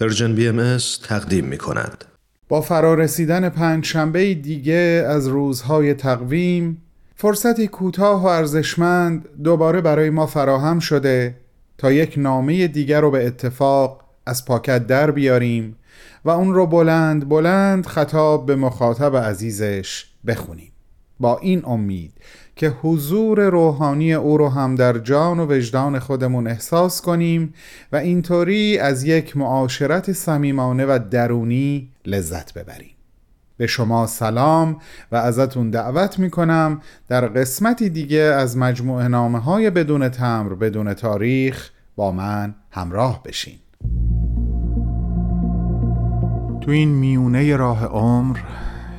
Persian BM تقدیم می کند. با فرارسیدن پنج شنبه دیگه از روزهای تقویم فرصتی کوتاه و ارزشمند دوباره برای ما فراهم شده تا یک نامه دیگر رو به اتفاق از پاکت در بیاریم و اون رو بلند بلند خطاب به مخاطب عزیزش بخونیم با این امید که حضور روحانی او رو هم در جان و وجدان خودمون احساس کنیم و اینطوری از یک معاشرت صمیمانه و درونی لذت ببریم. به شما سلام و ازتون دعوت می‌کنم در قسمتی دیگه از مجموعه نامه های بدون تمر بدون تاریخ با من همراه بشین. تو این میونه راه عمر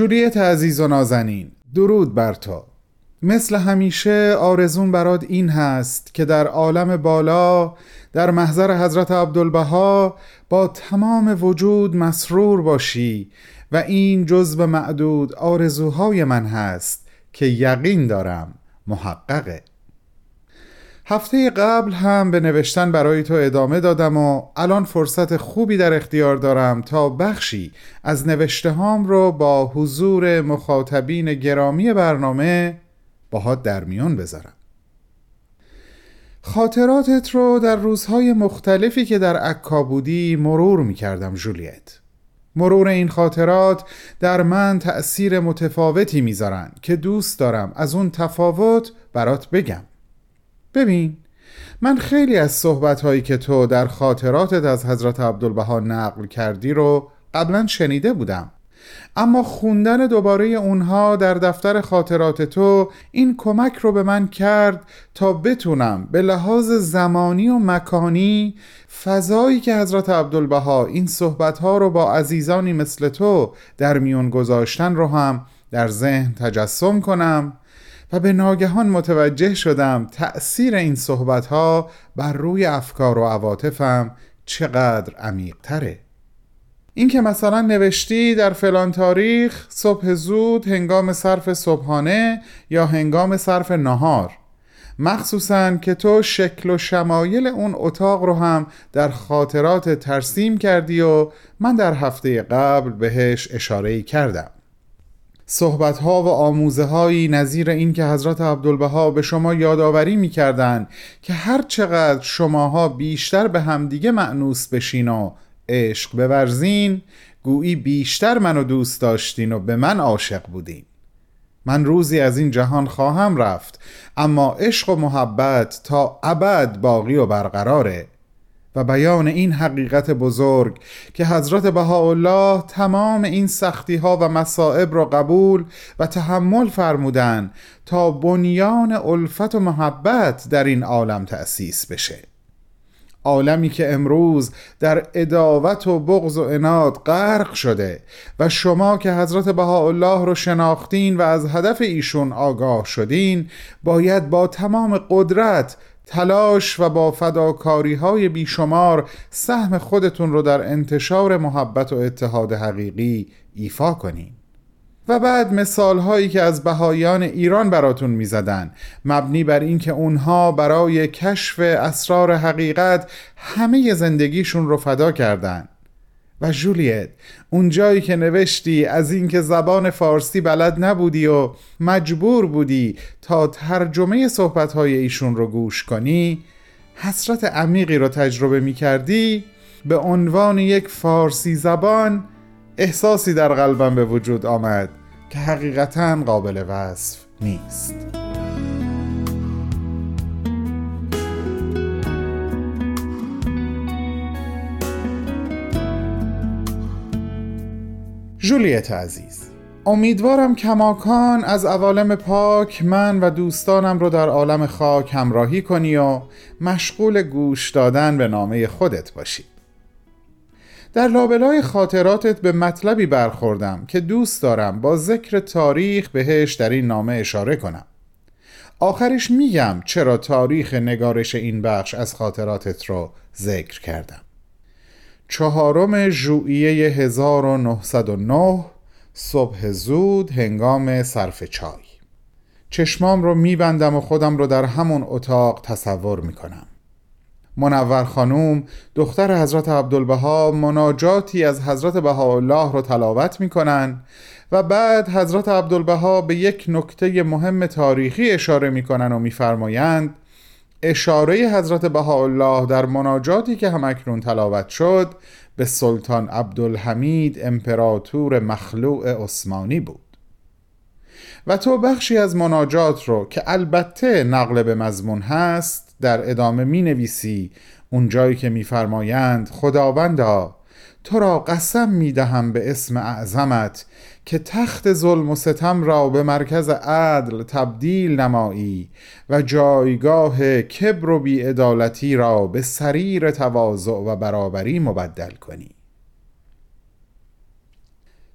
جولیت عزیز و نازنین. درود بر تو. مثل همیشه آرزون برات این هست که در عالم بالا در محضر حضرت عبدالبها با تمام وجود مسرور باشی و این جزو معدود آرزوهای من هست که یقین دارم محققه. هفته قبل هم به نوشتن برای تو ادامه دادم و الان فرصت خوبی در اختیار دارم تا بخشی از نوشته هام رو با حضور مخاطبین گرامی برنامه باهات در میان بذارم. خاطراتت رو در روزهای مختلفی که در عکا بودی مرور می کردم جولیت. مرور این خاطرات در من تأثیر متفاوتی می‌ذارن که دوست دارم از اون تفاوت برات بگم. ببین من خیلی از صحبت هایی که تو در خاطراتت از حضرت عبدالبها نقل کردی رو قبلا شنیده بودم. اما خوندن دوباره اونها در دفتر خاطرات تو این کمک رو به من کرد تا بتونم به لحاظ زمانی و مکانی فضایی که حضرت عبدالبها این صحبت ها رو با عزیزانی مثل تو در میون گذاشتن رو هم در ذهن تجسم کنم. و به ناگهان متوجه شدم تأثیر این صحبت ها بر روی افکار و عواطفم چقدر عمیق تره این که مثلا نوشتی در فلان تاریخ صبح زود هنگام صرف صبحانه یا هنگام صرف نهار. مخصوصا که تو شکل و شمایل اون اتاق رو هم در خاطرات ترسیم کردی و من در هفته قبل بهش اشاره کردم. صحبت ها و آموزه هایی نظیر این که حضرت عبدالبها به شما یادآوری می‌کردند که هر چقدر شماها بیشتر به همدیگه معنوس بشین و عشق بورزین گویی بیشتر منو دوست داشتین و به من عاشق بودین. من روزی از این جهان خواهم رفت اما عشق و محبت تا ابد باقی و برقراره. و بیان این حقیقت بزرگ که حضرت بهاءالله تمام این سختی ها و مصائب را قبول و تحمل فرمودن تا بنیان الفت و محبت در این عالم تأسیس بشه. عالمی که امروز در اداوت و بغض و اناد غرق شده و شما که حضرت بهاءالله رو شناختین و از هدف ایشون آگاه شدین باید با تمام قدرت تلاش و با فداکاری های بیشمار سهم خودتون رو در انتشار محبت و اتحاد حقیقی ایفا کنین. و بعد مثال هایی که از بهایان ایران براتون می‌زدن مبنی بر اینکه اونها برای کشف اسرار حقیقت همه زندگیشون رو فدا کردند و جولیت اون جایی که نوشتی از اینکه زبان فارسی بلد نبودی و مجبور بودی تا ترجمه صحبتهای ایشون رو گوش کنی حسرت عمیقی رو تجربه می کردی به عنوان یک فارسی زبان احساسی در قلبم به وجود آمد که حقیقتا قابل وصف نیست. جولیت عزیز. امیدوارم کماکان از عوالم پاک من و دوستانم رو در عالم خاک همراهی کنی و مشغول گوش دادن به نامه خودت باشی. در لابلای خاطراتت به مطلبی برخوردم که دوست دارم با ذکر تاریخ بهش در این نامه اشاره کنم. آخرش میگم چرا تاریخ نگارش این بخش از خاطراتت رو ذکر کردم. چهارم ژوئیه 1909 صبح زود هنگام صرف چای. چشمام رو میبندم و خودم رو در همون اتاق تصور می‌کنم. منور خانوم دختر حضرت عبدالبها مناجاتی از حضرت بهاءالله رو تلاوت می‌کنن و بعد حضرت عبدالبها به یک نکته مهم تاریخی اشاره می‌کنن و میفرمایند اشاره حضرت بهاءالله در مناجاتی که همکنون تلاوت شد به سلطان عبدالحمید امپراتور مخلوع عثمانی بود. و تو بخشی از مناجات رو که البته نقل به مضمون هست در ادامه می نویسی اونجایی که میفرمایند خداوندا تو را قسم می دهم به اسم اعظمت که تخت ظلم و ستم را به مرکز عدل تبدیل نمایی و جایگاه کبر و بیعدالتی را به سریر تواضع و برابری مبدل کنی.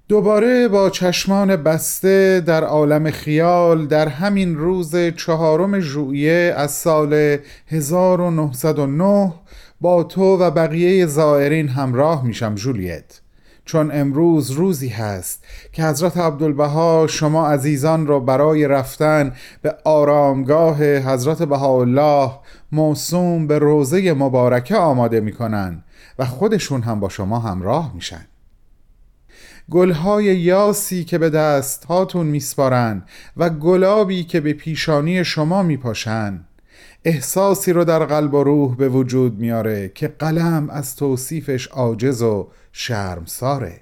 دوباره با چشمان بسته در عالم خیال در همین روز چهارم ژوئیه از سال 1909 با تو و بقیه زائرین همراه میشم جولیت. چون امروز روزی هست که حضرت عبدالبها شما عزیزان را برای رفتن به آرامگاه حضرت بهاءالله موسوم به روزه مبارکه آماده می‌کنن و خودشون هم با شما همراه میشن. گلهای یاسی که به دست هاتون میسپارن و گلابی که به پیشانی شما میپاشن احساسی رو در قلب و روح به وجود میاره که قلم از توصیفش عاجز و شرمساره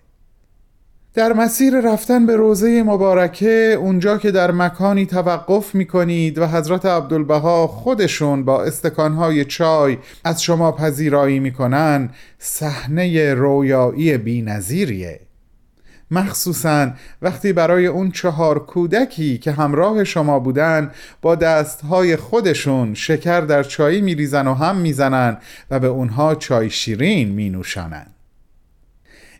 در مسیر رفتن به روزه مبارکه اونجا که در مکانی توقف می کنید و حضرت عبدالبها خودشون با استکانهای چای از شما پذیرایی می‌کنن صحنه رویایی بی نظیریه. مخصوصا وقتی برای اون چهار کودکی که همراه شما بودن با دستهای خودشون شکر در چایی میریزن و هم می‌زنن و به اونها چای شیرین می نوشانن.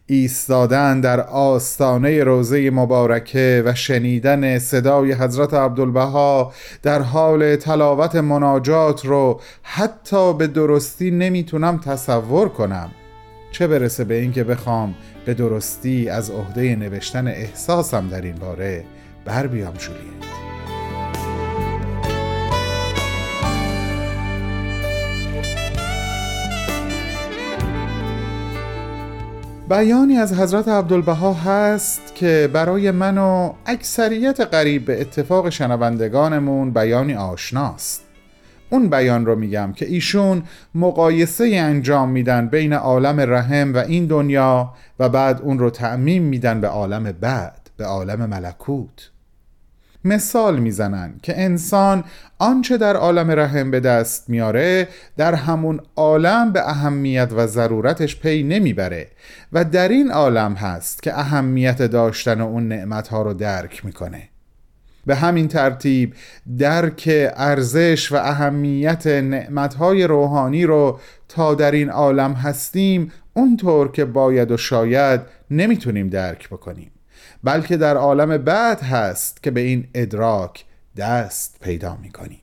ایستادن در آستانه روزه مبارکه و شنیدن صدای حضرت عبدالبها در حال تلاوت مناجات رو حتی به درستی نمی‌تونم تصور کنم چه برسه به اینکه بخوام به درستی از عهده نوشتن احساسم در این باره بر بیام جولیت بیانی از حضرت عبدالبها هست که برای من و اکثریت قریب به اتفاق شنوندگانمون بیانی آشناست. اون بیان رو میگم که ایشون مقایسه انجام میدن بین عالم رحم و این دنیا و بعد اون رو تعمیم میدن به عالم بعد به عالم ملکوت. مثال می‌زنن که انسان آنچه در عالم رحم به دست میاره در همون عالم به اهمیت و ضرورتش پی نمی‌بره و در این عالم هست که اهمیت داشتن اون نعمتها رو درک می‌کنه. به همین ترتیب درک ارزش و اهمیت نعمتهای روحانی رو تا در این عالم هستیم اونطور که باید و شاید نمی‌تونیم درک بکنیم. بلکه در عالم بعد هست که به این ادراک دست پیدا می‌کنیم.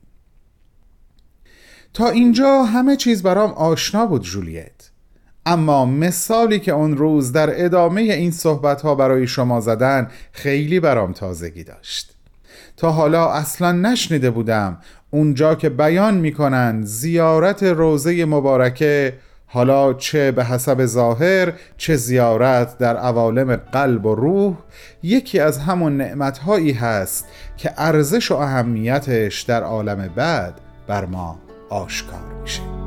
تا اینجا همه چیز برام آشنا بود جولیت. اما مثالی که اون روز در ادامه این صحبت ها برای شما زدن خیلی برام تازگی داشت. تا حالا اصلا نشنیده بودم. اونجا که بیان می‌کنن زیارت روزه مبارکه حالا چه به حسب ظاهر چه زیارت در عوالم قلب و روح یکی از همون نعمتهایی هست که ارزش و اهمیتش در عالم بعد بر ما آشکار میشه.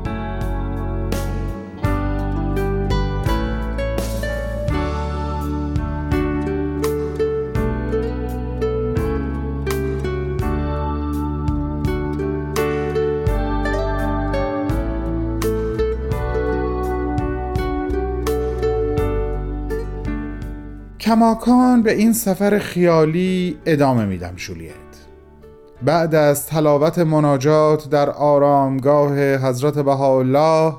کماکان به این سفر خیالی ادامه میدم جولیت بعد از تلاوت مناجات در آرامگاه حضرت بهاءالله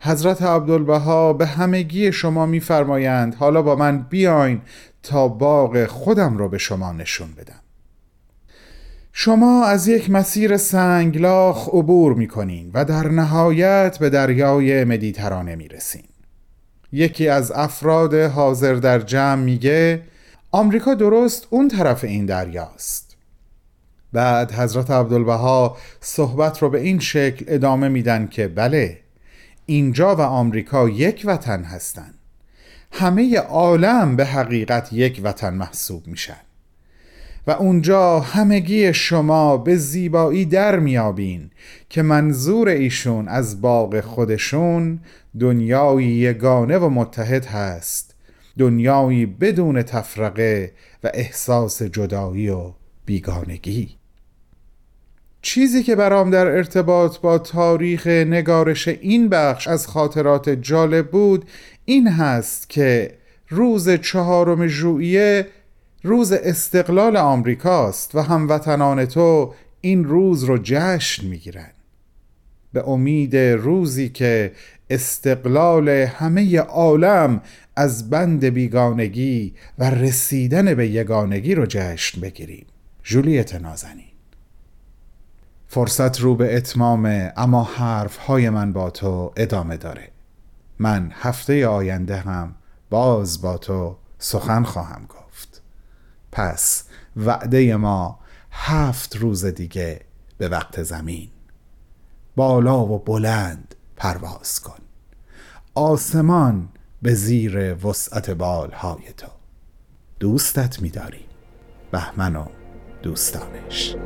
حضرت عبدالبها به همگی شما میفرمایند حالا با من بیاین تا باغ خودم را به شما نشون بدم شما از یک مسیر سنگلاخ عبور می کنین و در نهایت به دریای مدیترانه می رسین. یکی از افراد حاضر در جمع میگه آمریکا درست اون طرف این دریاست. بعد حضرت عبدالبها صحبت رو به این شکل ادامه میدن که بله اینجا و آمریکا یک وطن هستند همه عالم به حقیقت یک وطن محسوب میشن. و اونجا همگی شما به زیبایی در میابین که منظور ایشون از باغ خودشون دنیایی یگانه و متحد هست دنیایی بدون تفرقه و احساس جدایی و بیگانگی. چیزی که برام در ارتباط با تاریخ نگارش این بخش از خاطرات جالب بود این هست که روز چهارم ژوئیه روز استقلال آمریکاست و هموطنان تو این روز رو جشن می‌گیرن. به امید روزی که استقلال همه عالم از بند بیگانگی و رسیدن به یگانگی رو جشن بگیریم. جولیت نازنین. فرصت رو به اتمام اما حرف های من با تو ادامه داره. من هفته آینده هم باز با تو سخن خواهم گفت. پس وعده ما هفت روز دیگه به وقت زمین. بالا و بلند پرواز کن. آسمان به زیر وسعت بالهای تو. دوستت می‌داریم بهمن و دوستانش.